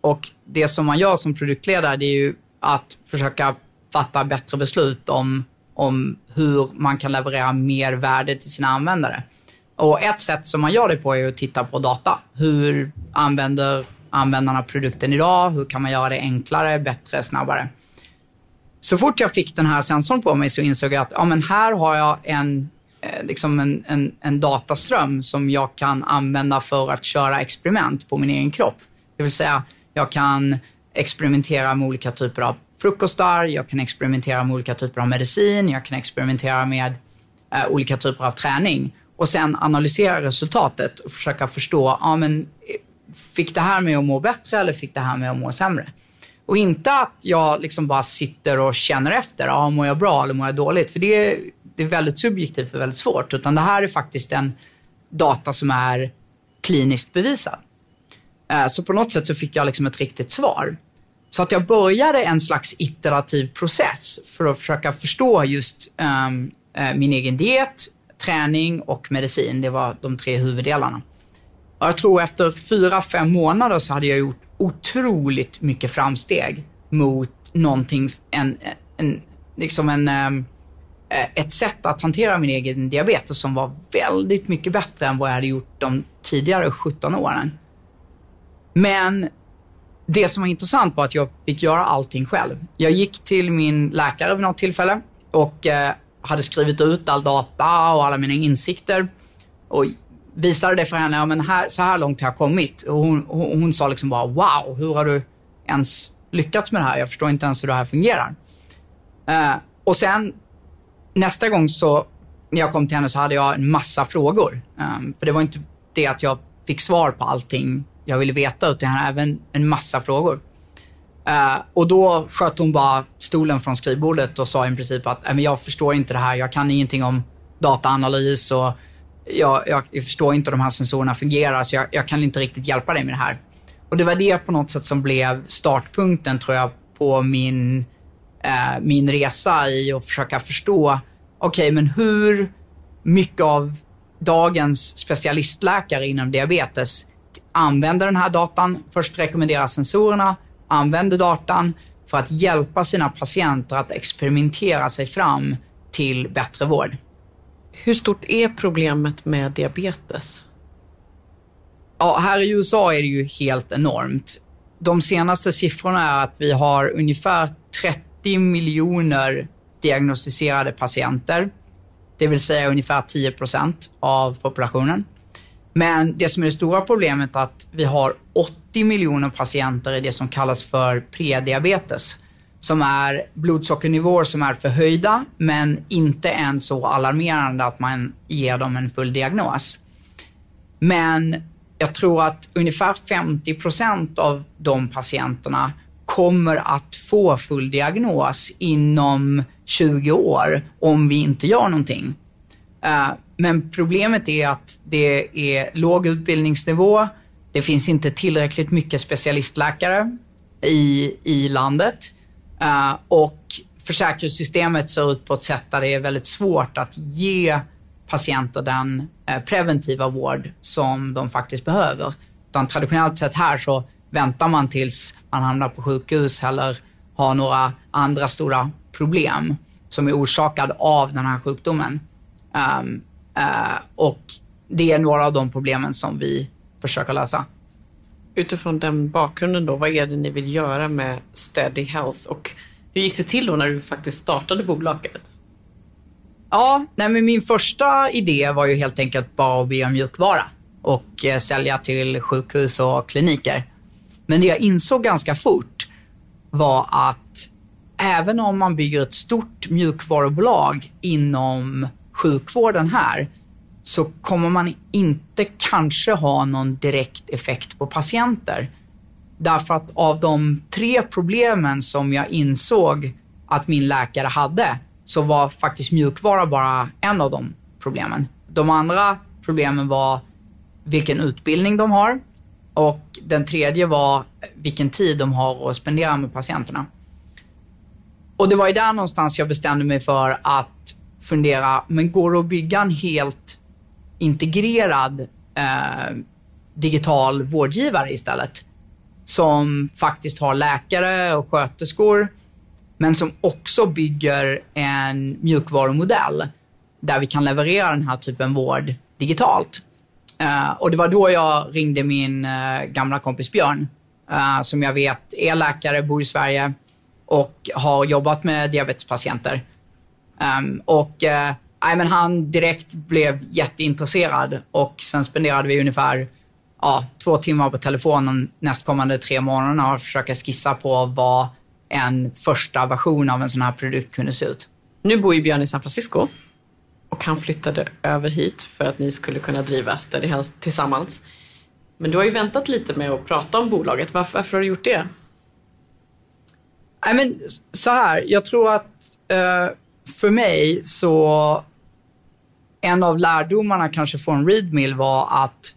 Och det som man gör som produktledare det är ju att försöka fatta bättre beslut om, om hur man kan leverera mer värde till sina användare. Och ett sätt som man gör det på är att titta på data. Hur använder användarna produkten idag? Hur kan man göra det enklare, bättre, snabbare? Så fort jag fick den här sensorn på mig så insåg jag att ja, men här har jag en eh, liksom en, en, en, dataström som jag kan använda för att köra experiment på min egen kropp. Det vill säga, jag kan experimentera med olika typer av frukostar, jag kan experimentera med olika typer av medicin, jag kan experimentera med eh, olika typer av träning och sen analysera resultatet och försöka förstå, ja men fick det här mig att må bättre eller fick det här mig att må sämre? Och inte att jag liksom bara sitter och känner efter, ja mår jag bra eller mår jag dåligt? För det det är väldigt subjektivt och väldigt svårt. Utan det här är faktiskt en data som är kliniskt bevisad. Eh, så på något sätt så fick jag liksom ett riktigt svar. Så att jag började en slags iterativ process för att försöka förstå just um, min egen diet, träning och medicin. Det var de tre huvuddelarna. Och jag tror efter fyra, fem månader så hade jag gjort otroligt mycket framsteg mot någonting, en, en, liksom en, ehm, eh, ett sätt att hantera min egen diabetes som var väldigt mycket bättre än vad jag hade gjort de tidigare 17 åren. Men det som var intressant var att jag fick göra allting själv. Jag gick till min läkare vid något tillfälle och eh, hade skrivit ut all data och alla mina insikter och visade det för henne. Ja, men här, så här långt har jag kommit. Och hon, hon, hon sa liksom bara wow, hur har du ens lyckats med det här? Jag förstår inte ens hur det här fungerar. Eh, och sen nästa gång så, när jag kom till henne så hade jag en massa frågor. Um, för det var inte det att jag fick svar på allting jag ville veta, utan jag hade även en massa frågor. Uh, och då sköt hon bara stolen från skrivbordet och sa i princip att äh, men jag förstår inte det här, jag kan ingenting om dataanalys och jag, jag, jag förstår inte hur de här sensorerna fungerar, så jag, jag, kan inte riktigt hjälpa dig med det här. Och det var det på något sätt som blev startpunkten, tror jag, på min eh, min resa i att försöka förstå, okej, okej, okay, men hur mycket av dagens specialistläkare inom diabetes använder den här datan, först rekommenderar sensorerna, använder datan för att hjälpa sina patienter att experimentera sig fram till bättre vård. Hur stort är problemet med diabetes? Ja, här i USA är det ju helt enormt. De senaste siffrorna är att vi har ungefär 30 miljoner diagnostiserade patienter. Det vill säga ungefär 10 procent av populationen. Men det som är det stora problemet är att vi har 80 miljoner patienter i det som kallas för prediabetes. Som är blodsockernivåer som är förhöjda, men inte än så alarmerande att man ger dem en full diagnos. Men jag tror att ungefär 50 procent av de patienterna kommer att få full diagnos inom 20 år om vi inte gör någonting. Eh, men problemet är att det är låg utbildningsnivå. Det finns inte tillräckligt mycket specialistläkare i, i landet. Uh, och försäkringssystemet ser ut på ett sätt där det är väldigt svårt att ge patienter den uh, preventiva vård som de faktiskt behöver. Utan traditionellt sett här så väntar man tills man hamnar på sjukhus eller har några andra stora problem som är orsakade av den här sjukdomen. Um, uh, och det är några av de problemen som vi försöker lösa. Utifrån den bakgrunden då, vad är det ni vill göra med Steady Health och hur gick det till då när du faktiskt startade bolaget? Ja, nej men min första idé var ju helt enkelt bara att bygga mjukvara och eh, sälja till sjukhus och kliniker. Men det jag insåg ganska fort var att även om man bygger ett stort mjukvarubolag inom sjukvården här så kommer man inte kanske ha någon direkt effekt på patienter. Därför att av de tre problemen som jag insåg att min läkare hade så var faktiskt mjukvara bara en av de problemen. De andra problemen var vilken utbildning de har och den tredje var vilken tid de har att spendera med patienterna. Och det var ju där någonstans jag bestämde mig för att fundera, men går det att bygga en helt integrerad eh, digital vårdgivare istället? Som faktiskt har läkare och sköterskor, men som också bygger en mjukvarumodell där vi kan leverera den här typen vård digitalt. Uh, och det var då jag ringde min uh, gamla kompis Björn, uh, som jag vet är läkare, bor i Sverige och har jobbat med diabetespatienter. Um, och uh, men han direkt blev jätteintresserad och sen spenderade vi ungefär ja, två timmar på telefonen nästkommande tre månaderna och försöka skissa på vad en första version av en sån här produkt kunde se ut. Nu bor ju Björn i San Francisco och han flyttade över hit för att ni skulle kunna driva Steady Health tillsammans. Men du har ju väntat lite med att prata om bolaget. Varför, varför har du gjort det? I men, så här, jag tror att uh, för mig så en av lärdomarna kanske från Readmill var att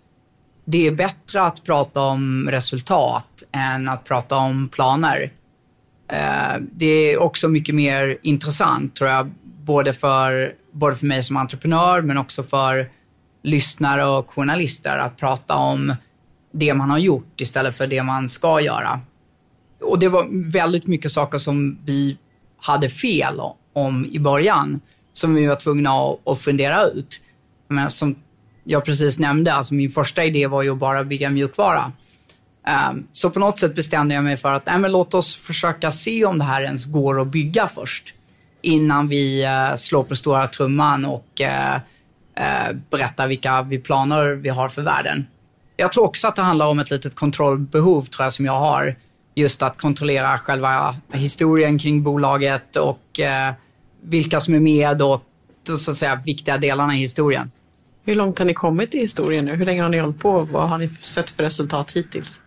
det är bättre att prata om resultat än att prata om planer. Eh, det är också mycket mer intressant tror jag, både för, både för mig som entreprenör men också för lyssnare och journalister att prata om det man har gjort istället för det man ska göra. Och det var väldigt mycket saker som vi hade fel om i början som vi var tvungna att, fundera ut. Men som jag precis nämnde, alltså min första idé var ju att bara bygga mjukvara. Um, så på något sätt bestämde jag mig för att nej, men låt oss försöka se om det här ens går att bygga först innan vi uh, slår på stora trumman och uh, uh, berättar vilka vi planer vi har för världen. Jag tror också att det handlar om ett litet kontrollbehov tror jag som jag har. Just att kontrollera själva historien kring bolaget och vilka som är med och de så att säga, viktiga delarna i historien. Hur långt har ni kommit i historien nu? Hur länge har ni hållit på? Vad har ni sett för resultat hittills?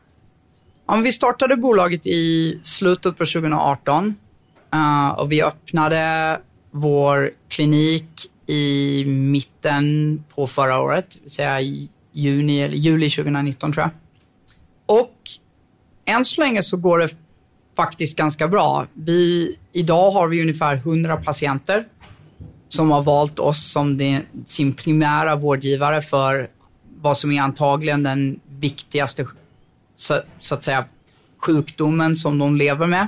Ja, vi startade bolaget i slutet på 2018 Uh, och vi öppnade vår klinik i mitten på förra året, det vill säga i juni eller juli 2019 tror jag. Och än så länge så går det faktiskt ganska bra. Vi, idag har vi ungefär 100 patienter som har valt oss som det, sin primära vårdgivare för vad som är antagligen den viktigaste så, så, att säga, sjukdomen som de lever med.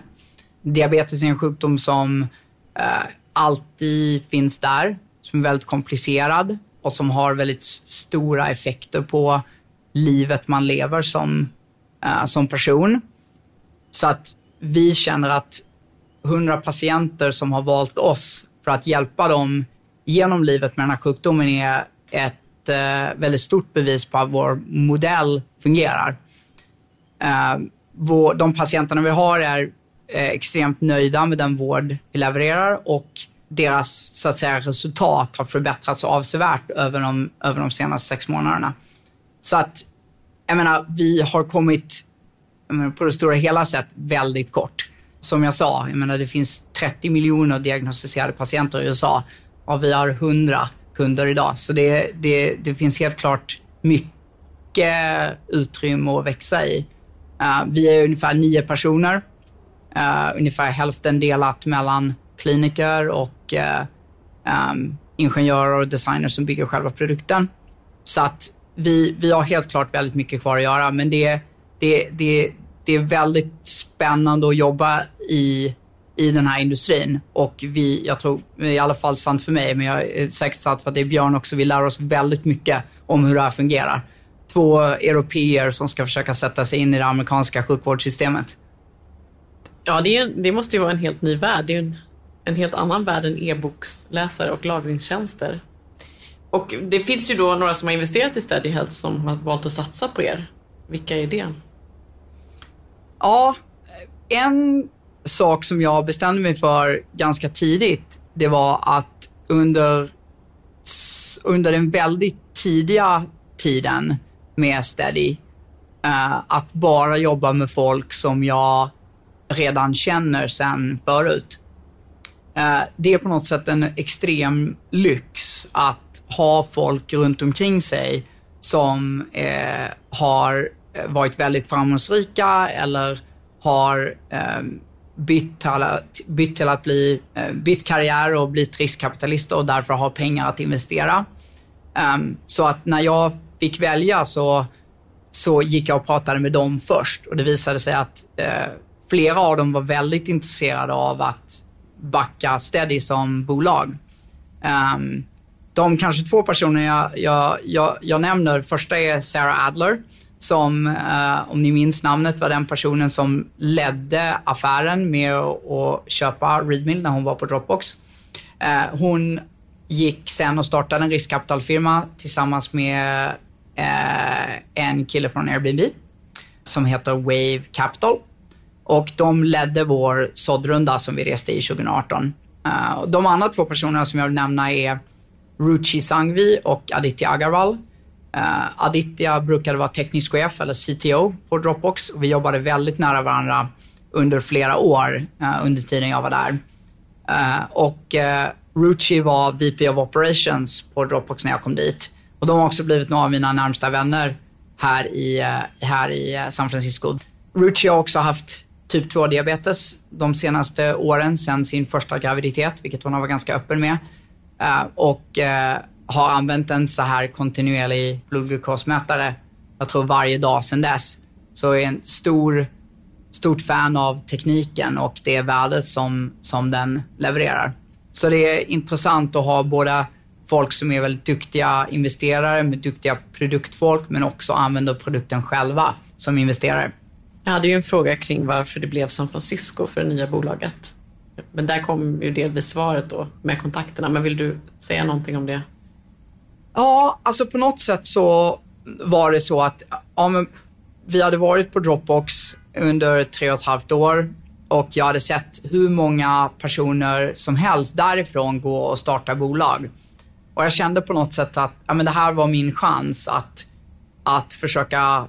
Diabetes är en sjukdom som eh, alltid finns där, som är väldigt komplicerad och som har väldigt stora effekter på livet man lever som, eh, som person. Så att vi känner att 100 patienter som har valt oss för att hjälpa dem genom livet med den här sjukdomen är ett eh, väldigt stort bevis på att vår modell fungerar. Eh, vår, de patienterna vi har är eh, extremt nöjda med den vård vi levererar och deras så att säga, resultat har förbättrats avsevärt över de, över de senaste sex månaderna. Så att, jag menar, vi har kommit på det stora hela sett väldigt kort. Som jag sa, jag menar, det finns 30 miljoner diagnostiserade patienter i USA och vi har 100 kunder idag. Så det, det, det finns helt klart mycket utrymme att växa i. Uh, vi är ungefär nio personer, uh, ungefär hälften delat mellan kliniker och uh, um, ingenjörer och designers som bygger själva produkten. Så att vi, vi har helt klart väldigt mycket kvar att göra, men det, det, det, det är väldigt spännande att jobba i, i den här industrin. Och vi, jag tror, i alla fall sant för mig, men jag är säkert sant för att det är Björn också, vi lär oss väldigt mycket om hur det här fungerar. Två europeer som ska försöka sätta sig in i det amerikanska sjukvårdssystemet. Ja, det, det måste ju vara en helt ny värld. Det är en en helt annan värld än e-boksläsare och lagringstjänster. Och det finns ju då några som har investerat i Steady Health som har valt att satsa på er. Vilka är det? Ja, en sak som jag bestämde mig för ganska tidigt, det var att under, under den väldigt tidiga tiden med Steady, uh, att bara jobba med folk som jag redan känner sen förut. Eh, det är på något sätt en extrem lyx att ha folk runt omkring sig som eh, har Eh, varit väldigt framgångsrika eller har eh, bytt, till att, bytt till att bli, eh, bytt karriär och blivit riskkapitalister och därför har pengar att investera. Um, så att när jag fick välja så, så gick jag och pratade med dem först och det visade sig att eh, flera av dem var väldigt intresserade av att backa Steady som bolag. Um, de kanske två personer jag, jag, jag, jag nämner, första är Sarah Adler, som, eh, om ni minns namnet, var den personen som ledde affären med att köpa Readmill när hon var på Dropbox. Eh, hon gick sen och startade en riskkapitalfirma tillsammans med eh, en kille från Airbnb som heter Wave Capital. Och de ledde vår såddrunda som vi reste i 2018. Eh, de andra två personerna som jag vill nämna är Ruchi Sangvi och Aditya Agarwal. Uh, Aditya brukade vara teknisk chef, eller CTO, på Dropbox och vi jobbade väldigt nära varandra under flera år uh, under tiden jag var där. Uh, och uh, Ruchi var VP of Operations på Dropbox när jag kom dit. Och de har också blivit några av mina närmsta vänner här i, här i San Francisco. Ruchi har också haft typ 2-diabetes de senaste åren sedan sin första graviditet, vilket hon har varit ganska öppen med. Uh, och uh, har använt en så här kontinuerlig blodglukosmätare, jag tror varje dag sedan dess. Så är en stor, stort fan av tekniken och det värdet som, som den levererar. Så det är intressant att ha både folk som är väldigt duktiga investerare med duktiga produktfolk, men också använder produkten själva som investerare. Jag hade ju en fråga kring varför det blev San Francisco för det nya bolaget. Men där kom ju delvis svaret då med kontakterna. Men vill du säga någonting om det? Ja, alltså på något sätt så var det så att ja, vi hade varit på Dropbox under tre och ett halvt år och jag hade sett hur många personer som helst därifrån gå och starta bolag. Och jag kände på något sätt att ja, men det här var min chans att, att försöka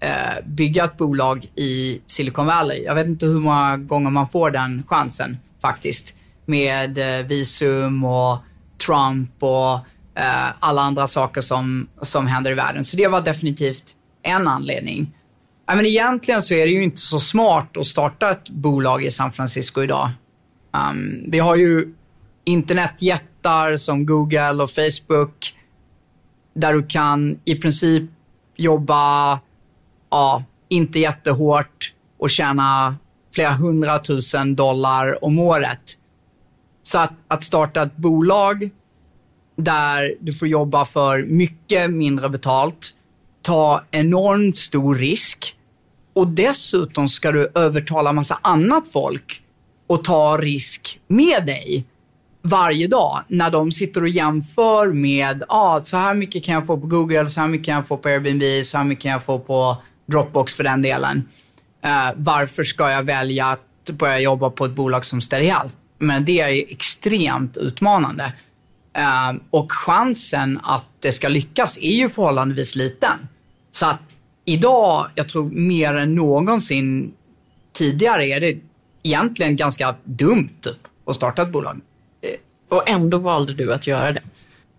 eh, bygga ett bolag i Silicon Valley. Jag vet inte hur många gånger man får den chansen faktiskt. Med eh, visum och Trump och Eh, alla andra saker som, som händer i världen. Så det var definitivt en anledning. I men egentligen så är det ju inte så smart att starta ett bolag i San Francisco idag. Um, vi har ju internetjättar som Google och Facebook där du kan i princip jobba, ja, inte jättehårt och tjäna flera hundratusen dollar om året. Så att, att starta ett bolag där du får jobba för mycket mindre betalt, ta enormt stor risk och dessutom ska du övertala massa annat folk och ta risk med dig varje dag när de sitter och jämför med, ah, så här mycket kan jag få på Google, så här mycket kan jag få på Airbnb, så här mycket kan jag få på Dropbox för den delen. Uh, varför ska jag välja att börja jobba på ett bolag som Steady Health? Men det är extremt utmanande. Uh, och chansen att det ska lyckas är ju förhållandevis liten. Så att idag, jag tror mer än någonsin tidigare, är det egentligen ganska dumt typ, att starta ett bolag. Och ändå valde du att göra det.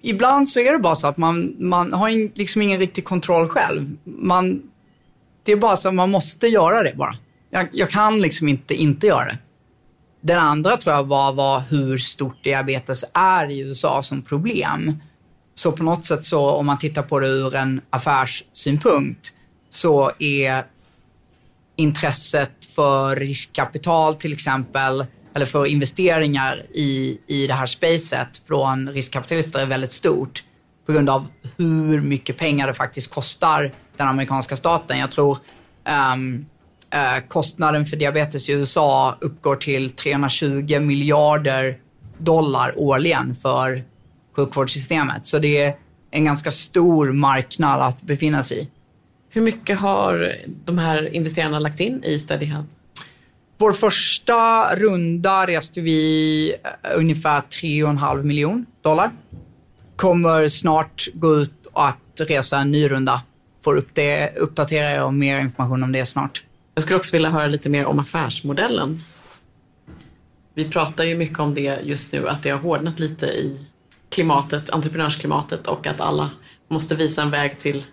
Ibland så är det bara så att man, man har liksom ingen riktig kontroll själv. Man, det är bara så att man måste göra det bara. Jag, jag kan liksom inte inte göra det. Den andra tror jag var, var hur stort diabetes är i USA som problem. Så på något sätt så, om man tittar på det ur en affärssynpunkt, så är intresset för riskkapital till exempel, eller för investeringar i, i det här spacet från riskkapitalister är väldigt stort på grund av hur mycket pengar det faktiskt kostar den amerikanska staten. Jag tror um, kostnaden för diabetes i USA uppgår till 320 miljarder dollar årligen för sjukvårdssystemet. Så det är en ganska stor marknad att befinna sig i. Hur mycket har de här investerarna lagt in i Steady Health? Vår första runda reste vi uh, ungefär 3,5 miljon dollar. Kommer snart gå ut att resa en ny runda. Får uppdatera er om mer information om det snart. Jag skulle också vilja höra lite mer om affärsmodellen. Vi pratar ju mycket om det just nu, att det har hårdnat lite i klimatet, entreprenörsklimatet och att alla måste visa en väg till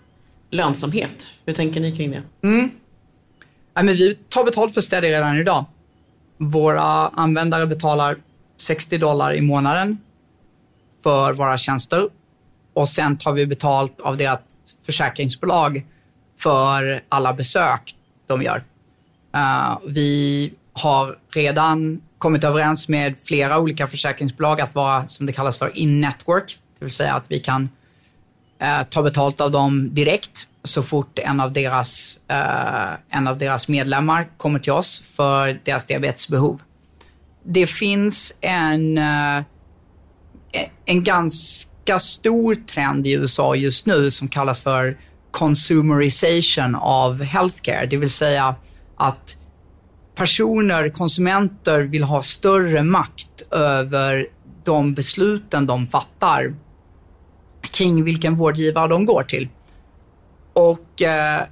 lönsamhet. Hur tänker ni kring det? Mm. Ja, men vi tar betalt för städer redan idag. Våra användare betalar 60 dollar i månaden för våra tjänster och sen tar vi betalt av deras försäkringsbolag för alla besök de gör. Uh, vi har redan kommit överens med flera olika försäkringsbolag att vara, som det kallas för, in-network. Det vill säga att vi kan uh, ta betalt av dem direkt så fort en av, deras, uh, en av deras medlemmar kommer till oss för deras diabetesbehov. Det finns en, en ganska stor trend i USA just nu som kallas för consumerization av healthcare. Det vill säga att personer, konsumenter vill ha större makt över de besluten de fattar kring vilken vårdgivare de går till. Och eh,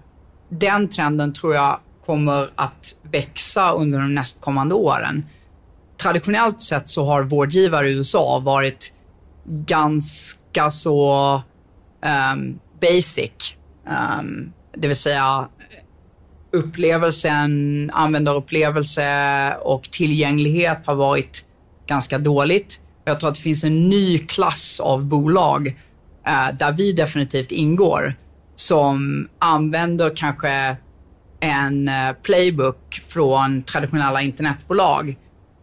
den trenden tror jag kommer att växa under de nästkommande åren. Traditionellt sett så har vårdgivare i USA varit ganska så um, basic. Um, det vill säga upplevelsen, användarupplevelse och tillgänglighet har varit ganska dåligt. Jag tror att det finns en ny klass av bolag eh, där vi definitivt ingår som använder kanske en eh, playbook från traditionella internetbolag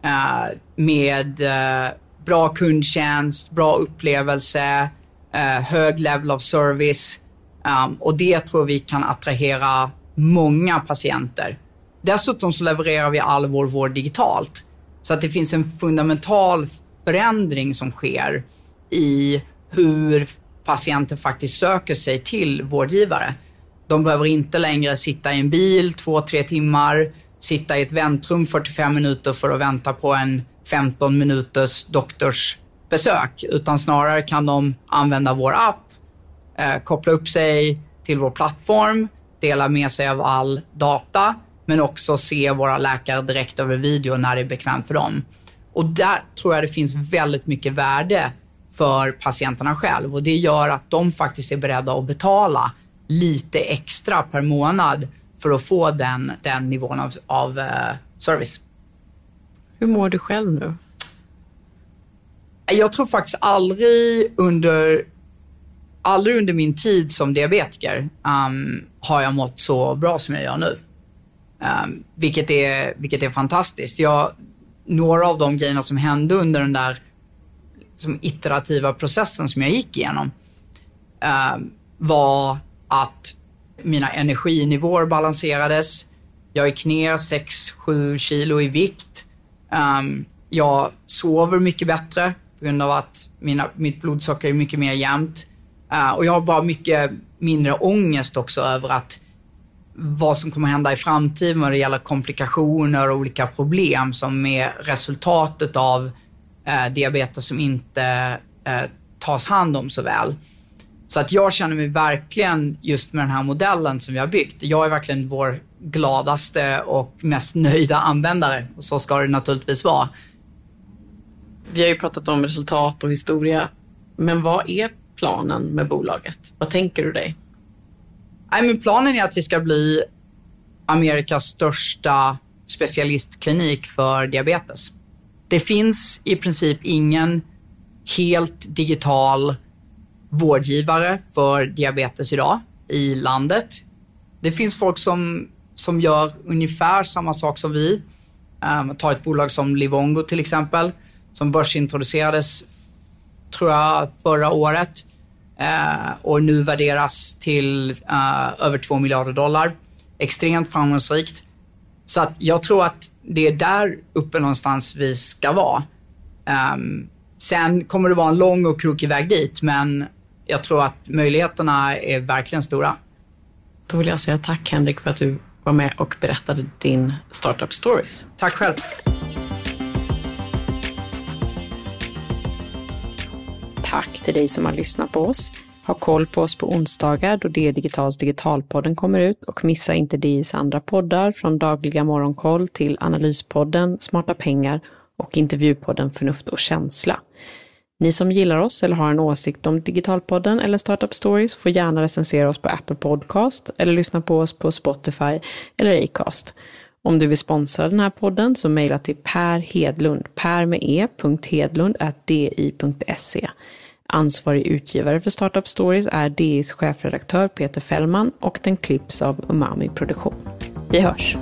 eh, med eh, bra kundtjänst, bra upplevelse, eh, hög level of service Um, och det tror vi kan attrahera många patienter. Dessutom så levererar vi all vår vård digitalt. Så att det finns en fundamental förändring som sker i hur patienter faktiskt söker sig till vårdgivare. De behöver inte längre sitta i en bil två, tre timmar, sitta i ett väntrum 45 minuter för att vänta på en 15 minuters doktorsbesök, utan snarare kan de använda vår app eh, koppla upp sig till vår plattform, dela med sig av all data, men också se våra läkare direkt över video när det är bekvämt för dem. Och där tror jag det finns väldigt mycket värde för patienterna själv och det gör att de faktiskt är beredda att betala lite extra per månad för att få den, den nivån av, av uh, service. Hur mår du själv nu? Jag tror faktiskt aldrig under, aldrig under min tid som diabetiker um, har jag mått så bra som jag gör nu. Um, vilket, är, vilket är fantastiskt. Jag, några av de grejerna som hände under den där som iterativa processen som jag gick igenom um, var att mina energinivåer balanserades. Jag gick ner 6-7 kilo i vikt. Um, jag sover mycket bättre på grund av att mina, mitt blodsocker är mycket mer jämnt. Uh, och jag har bara mycket mindre ångest också över att vad som kommer hända i framtiden vad det gäller komplikationer och olika problem som är resultatet av eh, diabetes som inte eh, tas hand om så väl. Så att jag känner mig verkligen just med den här modellen som vi har byggt. Jag är verkligen vår gladaste och mest nöjda användare och så ska det naturligtvis vara. Vi har ju pratat om resultat och historia, men vad är planen med bolaget? Vad tänker du dig? Nej, men planen är att vi ska bli Amerikas största specialistklinik för diabetes. Det finns i princip ingen helt digital vårdgivare för diabetes idag i landet. Det finns folk som, som gör ungefär samma sak som vi. Um, ta ett bolag som Livongo till exempel, som börsintroducerades, tror jag, förra året och nu värderas till uh, över 2 miljarder dollar. Extremt framgångsrikt. Så att jag tror att det är där uppe någonstans vi ska vara. Um, sen kommer det vara en lång och krokig väg dit, men jag tror att möjligheterna är verkligen stora. Då vill jag säga tack Henrik för att du var med och berättade din startup stories. Tack själv. Tack till dig som har lyssnat på oss. Ha koll på oss på onsdagar då D-Digitals Digitalpodden kommer ut och missa inte DIs andra poddar från Dagliga Morgonkoll till Analyspodden, Smarta Pengar och intervjupodden Förnuft och känsla. Ni som gillar oss eller har en åsikt om Digitalpodden eller Startup Stories får gärna recensera oss på Apple Podcast eller lyssna på oss på Spotify eller Acast. Om du vill sponsra den här podden så mejla till Per Hedlund, per med e, hedlund, di.se. Ansvarig utgivare för Startup Stories är DIs chefredaktör Peter Fällman och den klipps av Umami Produktion. Vi hörs!